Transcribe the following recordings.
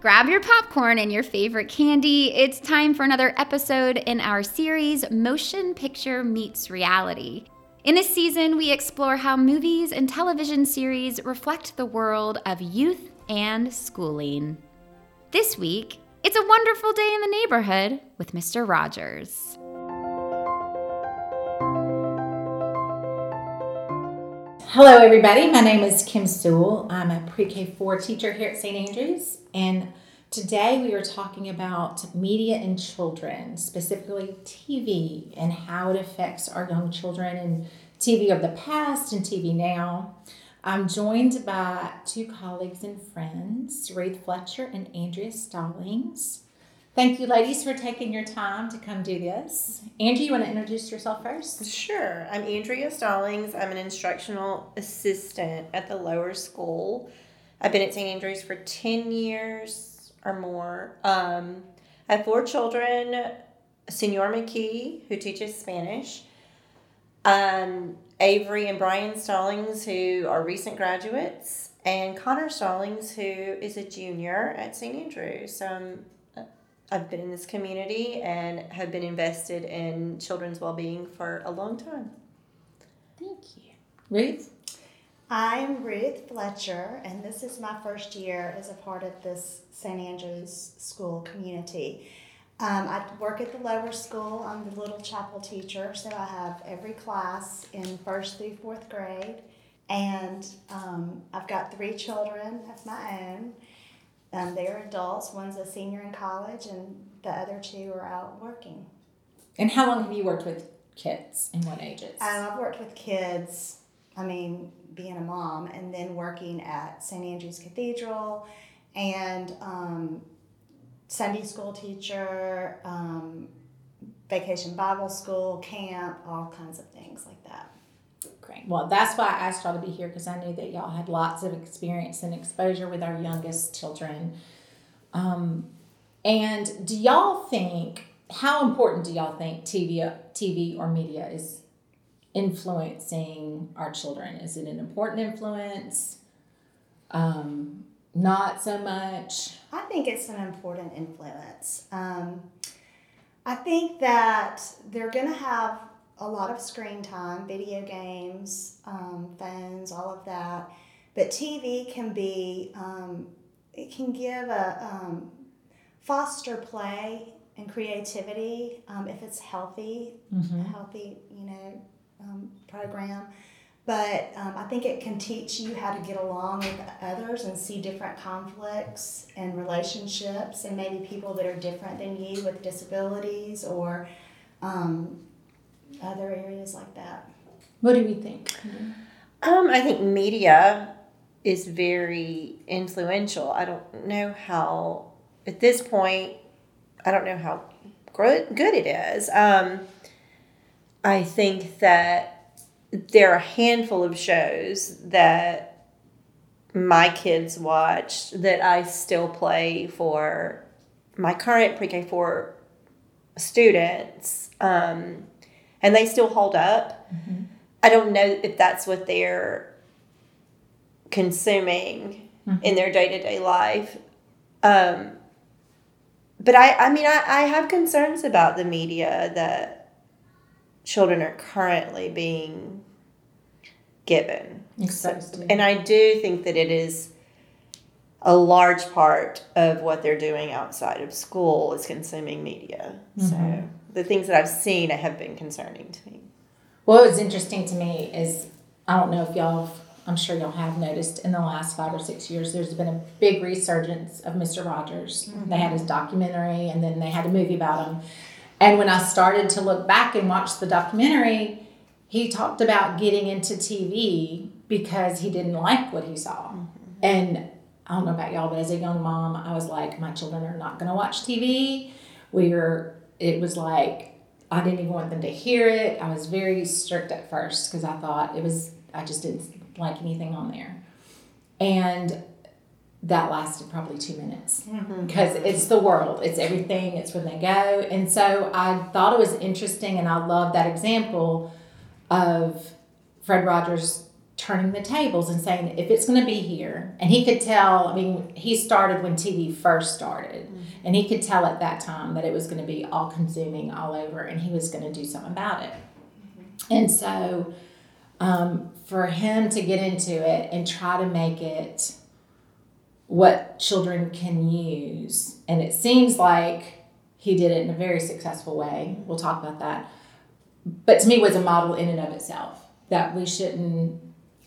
Grab your popcorn and your favorite candy. It's time for another episode in our series, Motion Picture Meets Reality. In this season, we explore how movies and television series reflect the world of youth and schooling. This week, it's a wonderful day in the neighborhood with Mr. Rogers. Hello, everybody. My name is Kim Sewell. I'm a pre K 4 teacher here at St. Andrews, and today we are talking about media and children, specifically TV, and how it affects our young children and TV of the past and TV now. I'm joined by two colleagues and friends, Ruth Fletcher and Andrea Stallings. Thank you, ladies, for taking your time to come do this. Andrea, you want to introduce yourself first? Sure. I'm Andrea Stallings. I'm an instructional assistant at the lower school. I've been at St. Andrews for 10 years or more. Um, I have four children Senor McKee, who teaches Spanish, um, Avery and Brian Stallings, who are recent graduates, and Connor Stallings, who is a junior at St. Andrews. Um, I've been in this community and have been invested in children's well being for a long time. Thank you. Ruth? I'm Ruth Fletcher, and this is my first year as a part of this St. Andrews school community. Um, I work at the lower school. I'm the little chapel teacher, so I have every class in first through fourth grade. And um, I've got three children of my own. Um, they're adults. One's a senior in college, and the other two are out working. And how long have you worked with kids and what ages? Um, I've worked with kids, I mean, being a mom, and then working at St. Andrew's Cathedral and um, Sunday school teacher, um, vacation Bible school, camp, all kinds of things like that. Great. Well, that's why I asked y'all to be here because I knew that y'all had lots of experience and exposure with our youngest children. Um, and do y'all think how important do y'all think TV, TV or media is influencing our children? Is it an important influence? Um, not so much. I think it's an important influence. Um, I think that they're going to have a lot of screen time, video games, um, phones, all of that. But TV can be, um, it can give a um, foster play and creativity um, if it's healthy, Mhm. a healthy, you know, um, program. But um, I think it can teach you how to get along with others and see different conflicts and relationships, and maybe people that are different than you with disabilities or um, other areas like that. What do we think? Um, I think media is very influential. I don't know how, at this point, I don't know how good, it is. Um, I think that there are a handful of shows that my kids watch that I still play for my current pre K 4 students, um, and they still hold up. I don't know if that's what they're consuming in their day to day life. Um, but I, I mean, I, I have concerns about the media that children are currently being given. To. And I do think that it is a large part of what they're doing outside of school is consuming media. So mm-hmm. the things that I've seen have been concerning to me. What was interesting to me is I don't know if y'all, I'm sure y'all have noticed in the last five or six years, there's been a big resurgence of Mr. Rogers. They mm-hmm. had his documentary and then they had a movie about him. And when I started to look back and watch the documentary, he talked about getting into TV because he didn't like what he saw. Mm-hmm. And I don't know about y'all, but as a young mom, I was like, my children are not going to watch TV. We were, it was like, I didn't even want them to hear it. I was very strict at first because I thought it was, I just didn't like anything on there. And that lasted probably two minutes. Mm-hmm. Because it's the world, it's everything, it's where they go. And so I thought it was interesting and I love that example of Fred Rogers turning the tables and saying if it's going to be here and he could tell i mean he started when tv first started mm-hmm. and he could tell at that time that it was going to be all consuming all over and he was going to do something about it. Mm-hmm. And so um, for him to get into it and try to make it what children can use. And it seems like he did it in a very successful way. We'll talk about that. But to me was a model in and of itself that we shouldn't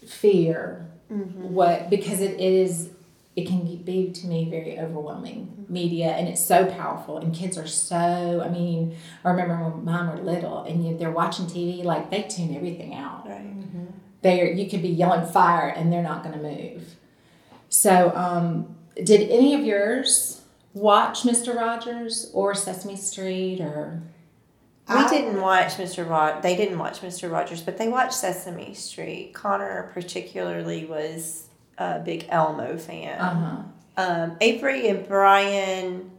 fear mm-hmm. what because it is it can be to me very overwhelming mm-hmm. media and it's so powerful and kids are so i mean i remember when mine were little and you, they're watching tv like they tune everything out. Right. Mm-hmm. they're you could be yelling fire and they're not going to move so um, did any of yours watch mr rogers or sesame street or We I- didn't watch Mr. Rod. They didn't watch Mr. Rogers, but they watched Sesame Street. Connor particularly was a big Elmo fan. uh-huh Um, Avery and Brian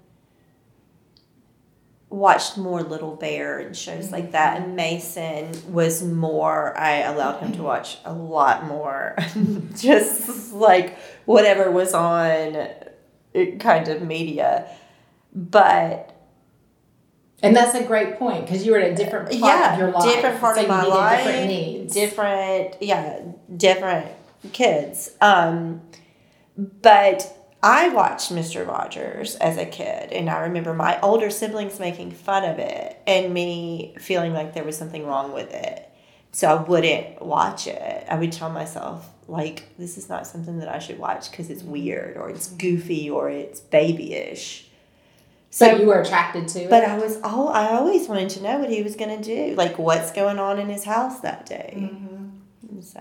watched more Little Bear and shows like that, and Mason was more. I allowed him to watch a lot more, just like whatever was on, uh, kind of media. But and that's a great point because you were at a different part yeah, of your life different part so of my life, different needs different, yeah, different kids. Um, but I watched Mister Rogers as a kid, and I remember my older siblings making fun of it, and me feeling like there was something wrong with it. So I wouldn't watch it. I would tell myself like, this is not something that I should watch because it's weird or it's goofy or it's babyish. so you were attracted to it But I was all I always wanted to know what he was gonna do, like what's going on in his house that day. Mm-hmm. So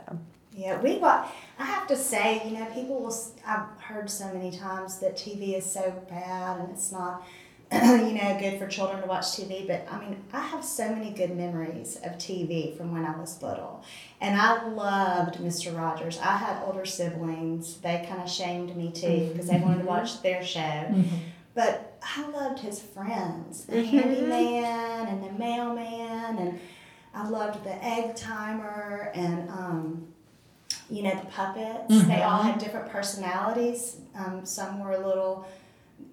Yeah, we watch. I have to say, you know, people will. I've heard so many times that TV is so bad and it's not, you know, good for children to watch TV. But I mean, I have so many good memories of TV from when I was little, and I loved Mister Rogers. I had older siblings. They kind of shamed me too because they wanted to watch their show. But I loved his friends, the Mhm. handyman and the mailman, and I loved the egg timer and um, you know the puppets. They all had different personalities. Um, some were a little,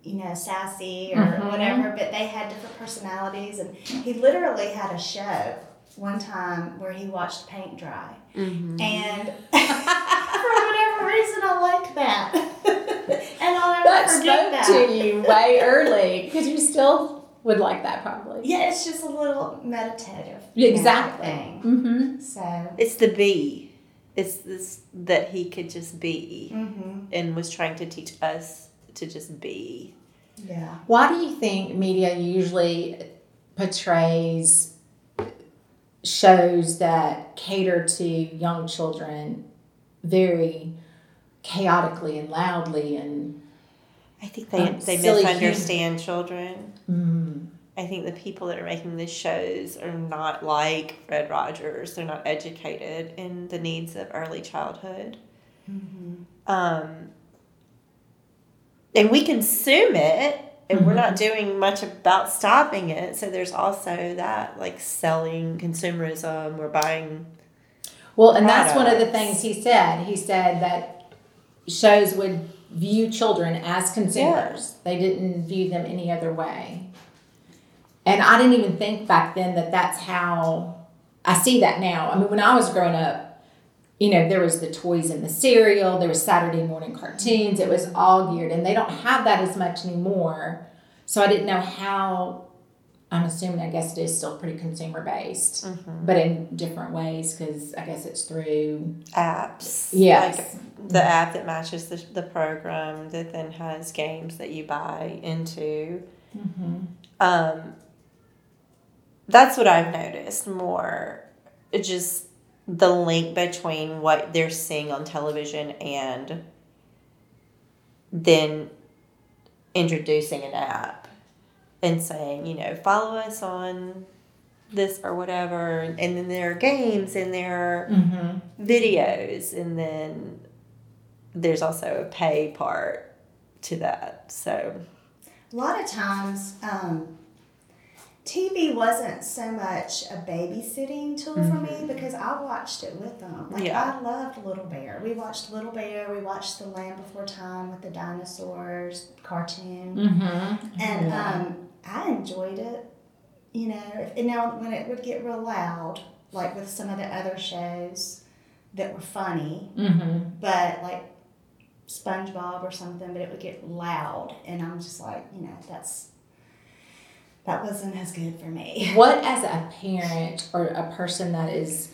you know, sassy or Mhm. whatever, but they had different personalities. And he literally had a show one time where he watched paint dry, and for whatever reason, I liked that, and I'll never that forget spoke that. to you way early because you still would like that probably Yeah, it's just a little meditative. Yeah, you know, exactly. Thing. mm-hmm. So. it's the be. It's this that he could just be Mm-hmm. and was trying to teach us to just be. Yeah. Why do you think media usually portrays shows that cater to young children very chaotically and loudly and I think they Um, they misunderstand children. mm, I think the people that are making these shows are not like Fred Rogers. They're not educated in the needs of early childhood. Um, and we consume it, and we're not doing much about stopping it. So there's also that like selling consumerism. We're buying. well and that's one of the things he said he said that shows would view children as consumers they didn't view them any other way and i didn't even think back then that that's how i see that now i mean when i was growing up you know there was the toys and the cereal there was saturday morning cartoons it was all geared and they don't have that as much anymore so i didn't know how i'm assuming i guess it is still pretty consumer based but in different ways because i guess it's through apps. Yes. Like the app that matches the, the program that then has games that you buy into. Um, that's what I've noticed more. It just the link between what they're seeing on television and then introducing an app and saying, you know, follow us on this or whatever. And then there are games and there are videos. And then there's also a pay part to that. So, A lot of times, um, TV wasn't so much a babysitting tool for me because I watched it with them. Like Yeah. I loved Little Bear. We watched Little Bear. We watched The Land Before Time with the dinosaurs cartoon, Mm-hmm. and um, I enjoyed it. You know, and now when it would get real loud, like with some of the other shows that were funny, Mm-hmm. but like SpongeBob or something, but it would get loud, and I'm just like, you know, that's that wasn't as good for me. What, as a parent or a person that is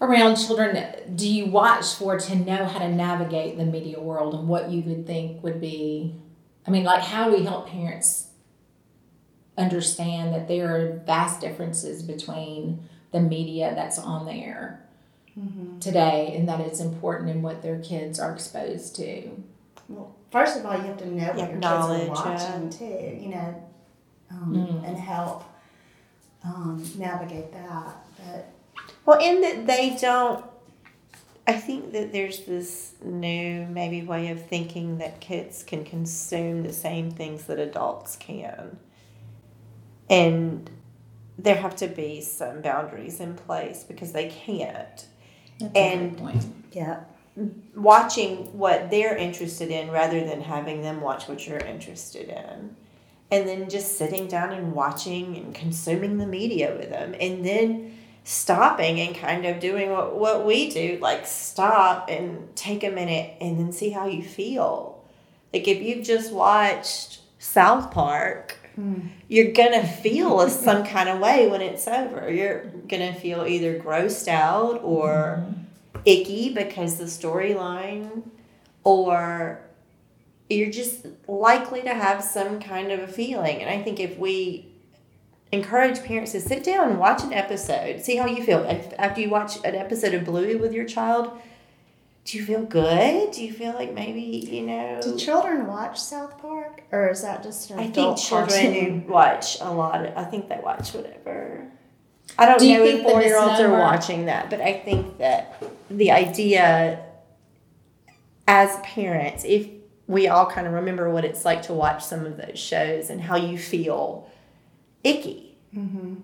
around children, do you watch for to know how to navigate the media world and what you would think would be? I mean, like, how do we help parents understand that there are vast differences between the media that's on there mm-hmm. today and that it's important in what their kids are exposed to? Well, first of all, you have to know what your kids are Acknowledge, watching too, you know, um, Mm. and help um, navigate that. But Well, in that they don't. I think that there's this new maybe way of thinking that kids can consume the same things that adults can, and there have to be some boundaries in place because they can't. That's And- a great point. yeah, watching what they're interested in rather than having them watch what you're interested in. And then just sitting down and watching and consuming the media with them. And then stopping and kind of doing what, what we do like stop and take a minute and then see how you feel. Like if you've just watched South Park, hmm. you're gonna feel some kind of way when it's over. You're gonna feel either grossed out or mm-hmm. icky because the storyline or you're just likely to have some kind of a feeling. And i think if we encourage parents to sit down and watch an episode see how you feel. If- after you watch an episode of bluey with your child do you feel good? Do you feel like maybe you know do children watch South Park, or is that just an i think children cartoon? watch a lot of, i think they watch whatever. I don't Do you know think if four year olds are watching that but i think that the idea as parents, if we all kind of remember what it's like to watch some of those shows and how you feel icky. Mm-hmm.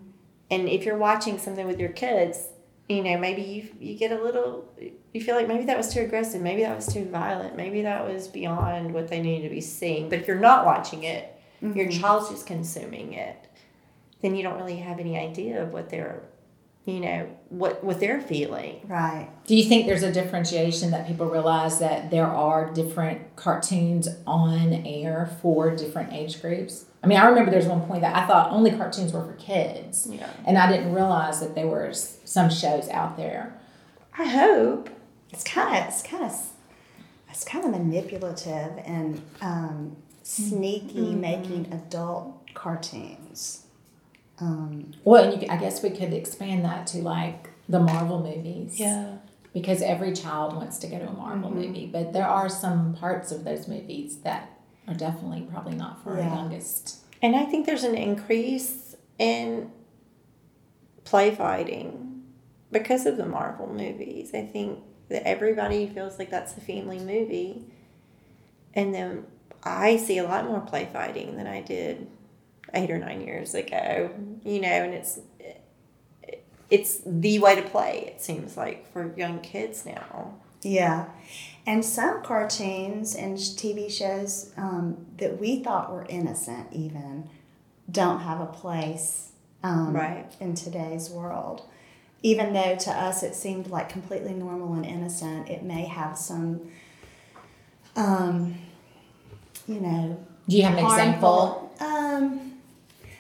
And if you're watching something with your kids, you know, maybe you, you get a little, you feel like maybe that was too aggressive, maybe that was too violent, maybe that was beyond what they needed to be seeing. But if you're not watching it, your child's just consuming it, then you don't really have any idea of what they're, you know, what, what they're feeling. Right. Do you think there's a differentiation that people realize that there are different cartoons on air for different age groups? I mean, I remember there's one point that I thought only cartoons were for kids, Yeah. and I didn't realize that there were some shows out there. I hope. It's kind of it's kind of it's kind of manipulative and um, sneaky, making adult cartoons. Um, Well, and you, c- I guess we could expand that to like the Marvel movies. Yeah. Because every child wants to go to a Marvel movie, but there are some parts of those movies that are definitely probably not for Yeah. our youngest. And I think there's an increase in play fighting because of the Marvel movies. I think that everybody feels like that's a family movie. And then I see a lot more play fighting than I did eight or nine years ago. You know, and it's it's the way to play, it seems like, for young kids now. yeah, and some cartoons and TV shows um, that we thought were innocent even don't have a place um, Right. in today's world. Even though to us it seemed like completely normal and innocent, it may have some, um, you know, Do you have an example? Um,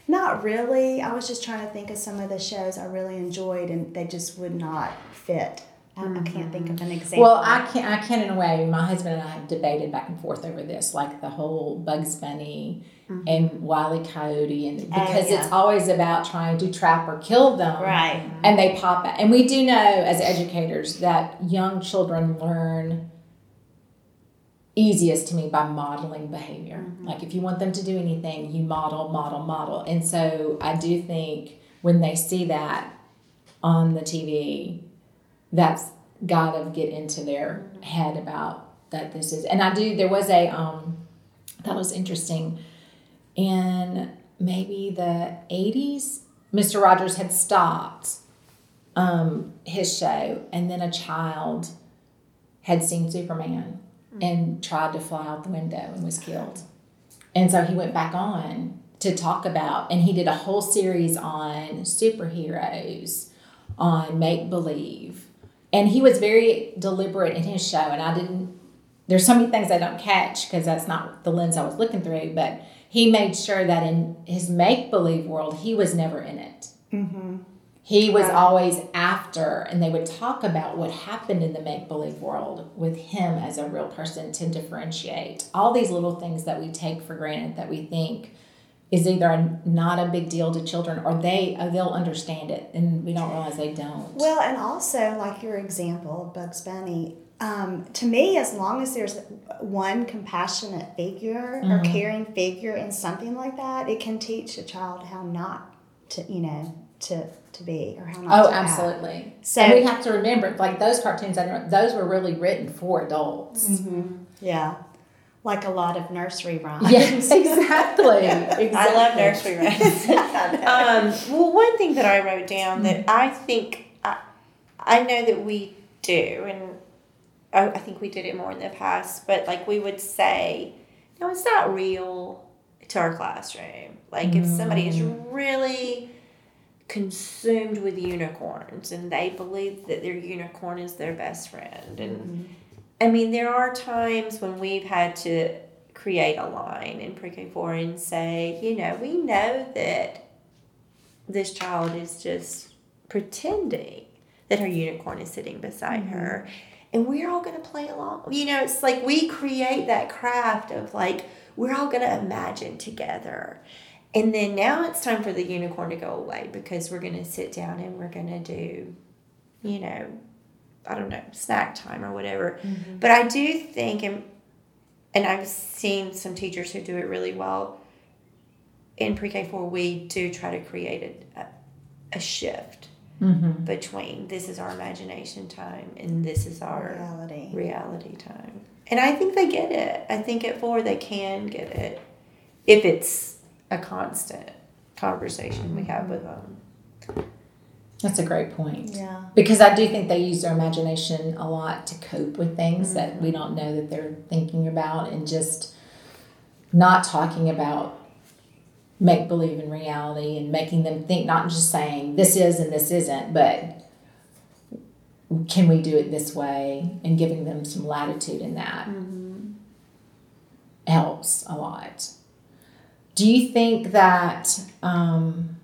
not really. I was just trying to think of some of the shows I really enjoyed, and they just would not fit. I, I can't think of an mm-hmm. example. Well, I can I can in a way. My husband and I have debated back and forth over this, like the whole Bugs Bunny mm-hmm. and Wiley Coyote, and oh, because yeah. it's always about trying to trap or kill them, right. And they pop out, and we do know as educators that young children learn easiest to me by modeling behavior. Like if you want them to do anything, you model, model, model, and so I do think when they see that on the TV, that's got to get into their head about that this is and i do there was a um that was interesting in maybe the 80s, Mr. Rogers had stopped um, his show, and then a child had seen Superman and tried to fly out the window and was killed. And so he went back on to talk about, and he did a whole series on superheroes, on make believe. And he was very deliberate in his show, and I didn't, there's so many things I don't catch because that's not the lens I was looking through, but he made sure that in his make believe world, he was never in it. Mm-hmm. He was Right. always after, and they would talk about what happened in the make believe world with him as a real person to differentiate all these little things that we take for granted that we think is either a, not a big deal to children or they uh, they'll understand it and we don't realize they don't. Well, and also like your example, Bugs Bunny. Um, to me, as long as there's one compassionate figure or Mhm. caring figure in something like that, it can teach a child how not to, you know, to to be or how not oh, to act. absolutely. So and we have to remember, like those cartoons, I know, those were really written for adults. Mhm. yeah, like a lot of nursery rhymes. Yes, exactly. exactly. I love nursery rhymes. um, well, one thing that I wrote down that I think I, I know that we do, and I, I think we did it more in the past, but like we would say, no, it's not real to our classroom. Like if somebody is really consumed with unicorns and they believe that their unicorn is their best friend and mm-hmm. I mean there are times when we've had to create a line in pre-K four and say, you know, we know that this child is just pretending that her unicorn is sitting beside mm-hmm. her. And we're all gonna play along. You know, it's like we create that craft of like we're all gonna imagine together. And then now it's time for the unicorn to go away because we're gonna sit down and we're gonna do, you know, I don't know, snack time or whatever. But I do think, and and I've seen some teachers who do it really well. In pre K four, we do try to create a, a, shift Mhm. between this is our imagination time and this is our reality. reality time. And I think they get it. I think at four they can get it if it's a constant conversation we have with them. That's a great point. Yeah. Because I do think they use their imagination a lot to cope with things that mm-hmm. we don't know that they're thinking about and just not talking about make believe in reality and making them think, not just saying this is and this isn't, but can we do it this way and giving them some latitude in that mm-hmm. helps a lot. Do you think that um,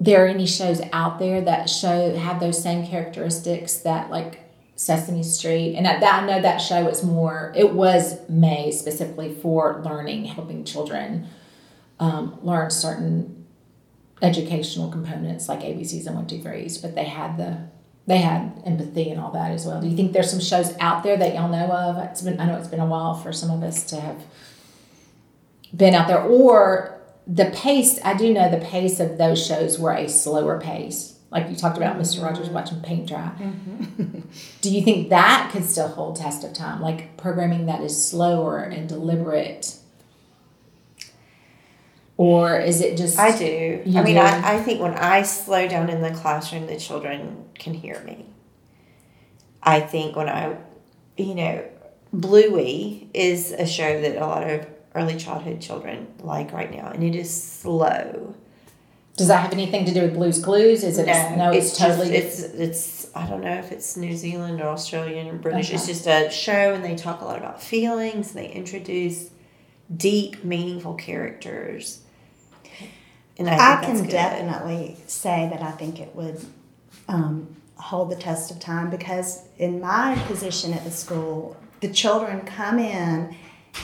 there are any shows out there that show have those same characteristics that like Sesame Street and that, that I know that show was more it was made specifically for learning helping children um, learn certain educational components like ABCs and one two threes but they had the they had empathy and all that as well. Do you think there's some shows out there that y'all know of? It's been I know it's been a while for some of us to have been out there. Or the pace i do know the pace of those shows were a slower pace. Like you talked about mr mm-hmm. rogers watching paint dry. Mm-hmm. Do you think that could still hold test of time? Like programming that is slower and deliberate? Or is it just I do. I mean, do? I, I think when I slow down in the classroom, the children can hear me. I think when I, you know, Bluey is a show that a lot of early childhood children like right now, and it is slow. does that have anything to do with blues clues is it a- no it's, totally just, it's it's I don't know if it's New Zealand or Australian or British. It's just a show, and they talk a lot about feelings. They introduce deep, meaningful characters, and I, I think can good. definitely say that I think it would um, hold the test of time because in my position at the school, the children come in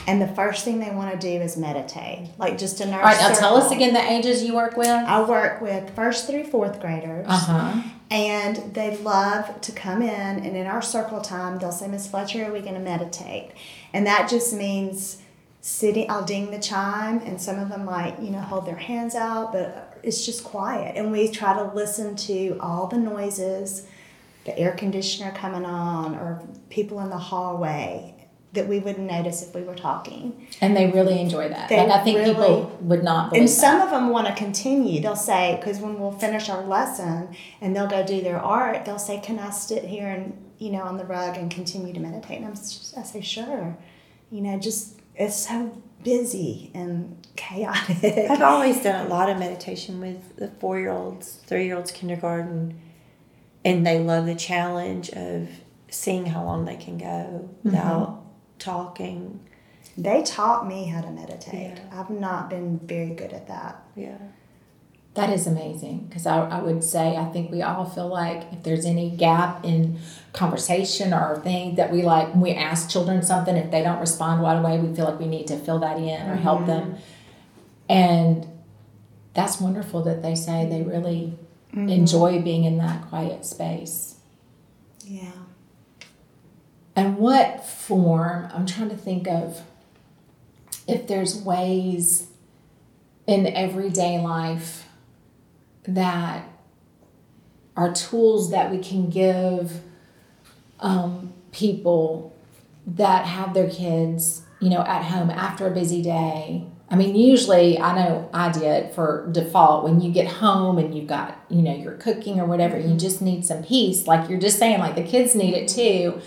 and the first thing they want to do is meditate, like just a nurse. all right now tell us again the ages you work with I work with first through fourth graders. uh-huh And they love to come in, and in our circle time, they'll say, Miss Fletcher, are we going to meditate? And that just means sitting, I'll ding the chime, and some of them might, you know, hold their hands out, but it's just quiet. And we try to listen to all the noises, the air conditioner coming on, or people in the hallway. That we wouldn't notice if we were talking. And they really enjoy that. They like I think really- people would not believe And some that. of them want to continue. They'll say, because when we'll finish our lesson and they'll go do their art, they'll say, "Can I sit here and you know on the rug and continue to meditate?" And I'm, s- I say, "Sure." You know, just it's so busy and chaotic. I've always done a lot of meditation with the four year olds, three year olds, kindergarten, and they love the challenge of seeing how long they can go mm-hmm. without talking. They taught me how to meditate. Yeah. I've not been very good at that. Yeah. That is amazing because I, I would say I think we all feel like if there's any gap in conversation or thing that we like, we ask children something, if they don't respond right away, we feel like we need to fill that in or help them. Mm-hmm. And that's wonderful that they say they really mm-hmm. enjoy being in that quiet space. Yeah. And what form, I'm trying to think of if there's ways in everyday life that are tools that we can give um, people that have their kids, you know, at home after a busy day. I mean, usually I know I did for default when you get home and you've got, you know, you're cooking or whatever, you just need some peace. Like you're just saying, like the kids need it too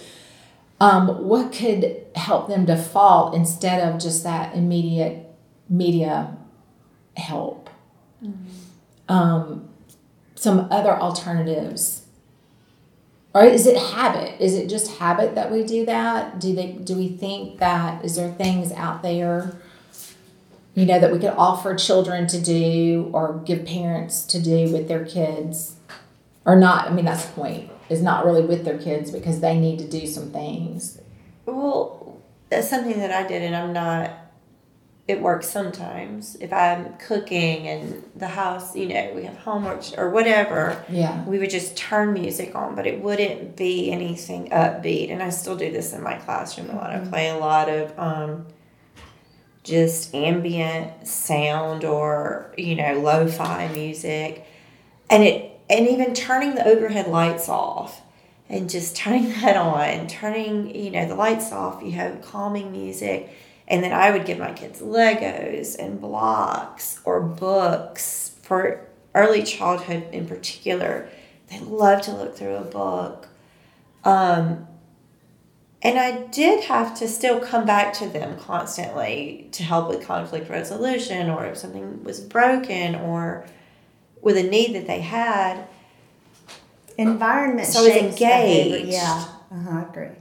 um, what could help them default instead of just that immediate media help? Um, some other alternatives. Or is it habit? Is it just habit that we do that? Do they do we think that is there things out there you know that we could offer children to do or give parents to do with their kids? Or not, I mean that's the point, is not really with their kids because they need to do some things. Well, that's something that I did, and I'm not. It works sometimes. If I'm cooking and the house, you know, we have homework or whatever, Yeah. we would just turn music on, but it wouldn't be anything upbeat. And I still do this in my classroom a lot. I play a lot of um, just ambient sound or you know lo-fi music, and it and even turning the overhead lights off and just turning that on, turning you know the lights off. You have calming music. And then I would give my kids Legos and blocks or books for early childhood in particular. They love to look through a book. Um, and I did have to still come back to them constantly to help with conflict resolution or if something was broken or with a need that they had. Environment So I was shapes behavior. engaged. Yeah. Uh-huh, I agree.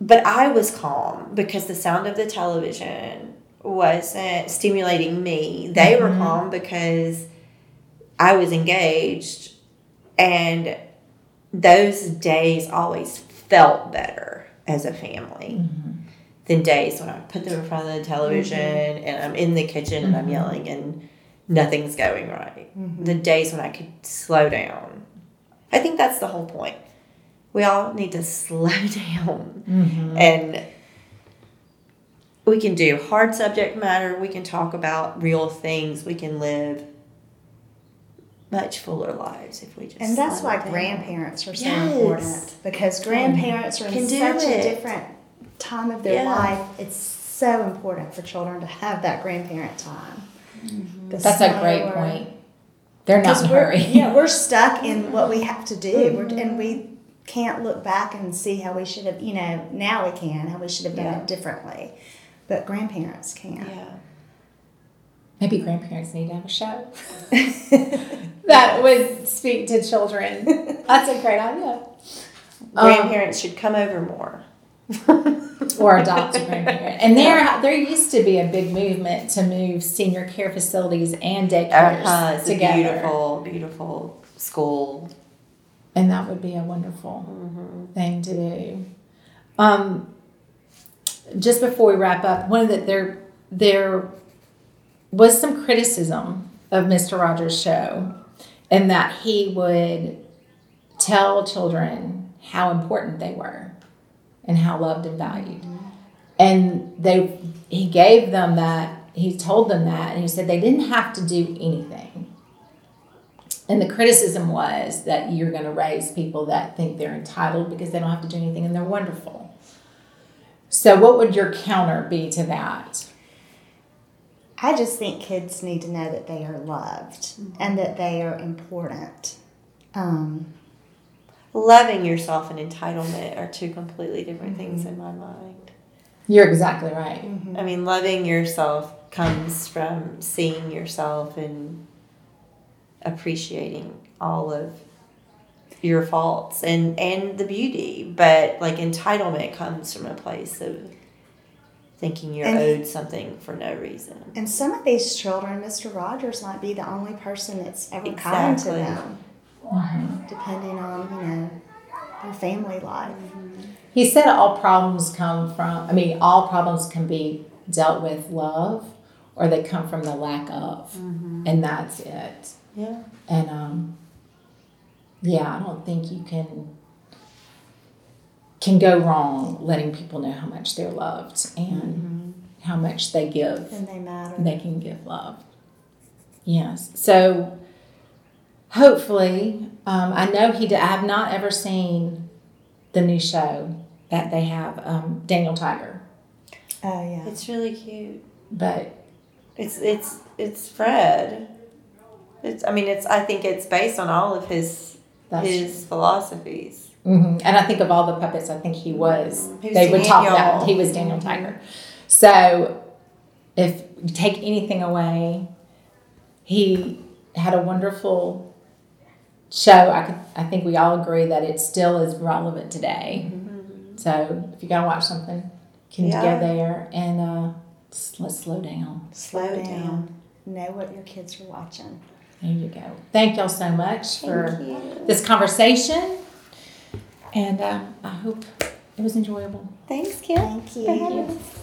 But I was calm because the sound of the television wasn't stimulating me. They were mm-hmm. calm because I was engaged, and those days always felt better as a family mm-hmm. than days when I put them in front of the television mm-hmm. and I'm in the kitchen and I'm yelling and nothing's going right. Mm-hmm. The days when I could slow down. I think that's the whole point. We all need to slow down mm-hmm. and we can do hard subject matter we can talk about real things we can live much fuller lives if we just And that's why down. grandparents are so Yes. important because grandparents are in such a different time of their Yeah. life. It's so important for children to have that grandparent time. The That's a great slower- point. They're not in a we're, hurry. yeah, we're stuck in what we have to do, we're, Mm-hmm. and we can't look back and see how we should have. You know, now we can how we should have done Yeah. it differently, but grandparents can't. yeah Maybe grandparents need to have a show that would speak to children. That's a great idea. Um, grandparents should come over more or adopt a grandparent. And there, there used to be a big movement to move senior care facilities and daycares uh, it's a together, beautiful beautiful school and that would be a wonderful Mm-hmm. thing to do. Um, just before we wrap up, one of the there there was some criticism of Mr. Rogers' show, and that he would tell children how important they were and how loved and valued. And they he gave them that he told them that and he said they didn't have to do anything. And the criticism was that you're going to raise people that think they're entitled because they don't have to do anything and they're wonderful. So, what would your counter be to that? I just think kids need to know that they are loved and that they are important. Um, Loving yourself and entitlement are two completely different things mm-hmm. in my mind. You're exactly right. Mm-hmm. I mean, loving yourself comes from seeing yourself and appreciating all of your faults and and the beauty but like entitlement comes from a place of thinking you're And- owed something for no reason and some of these children, Mr. Rogers might be the only person that's ever kind to Exactly. Them, depending on, you know, their family life. Mm-hmm. He said all problems come from, I mean, all problems can be dealt with love or they come from the lack of. Mm-hmm. And that's it. yeah And um, yeah, I don't think you can can go wrong letting people know how much they're loved and how much they give. And they matter. They can give love. Yes. So hopefully, um, I know he. Did, I have not ever seen the new show that they have, um, Daniel Tiger, oh, yeah. it's really cute but it's it's it's fred it's i mean it's i think it's based on all of his that's his philosophies hmm And I think of all the puppets, I think he was. He was they would talk Daniel. about he was Daniel Tiger. So, if you take anything away, he had a wonderful show. I could, I think we all agree that it still is relevant today. So, if you're gonna watch something, can you go there and uh, let's slow down. slow down, down. Know what your kids are watching. There you go. Thank y'all so much for you. this conversation, and uh, I hope it was enjoyable. thanks kim Thank you. for having us.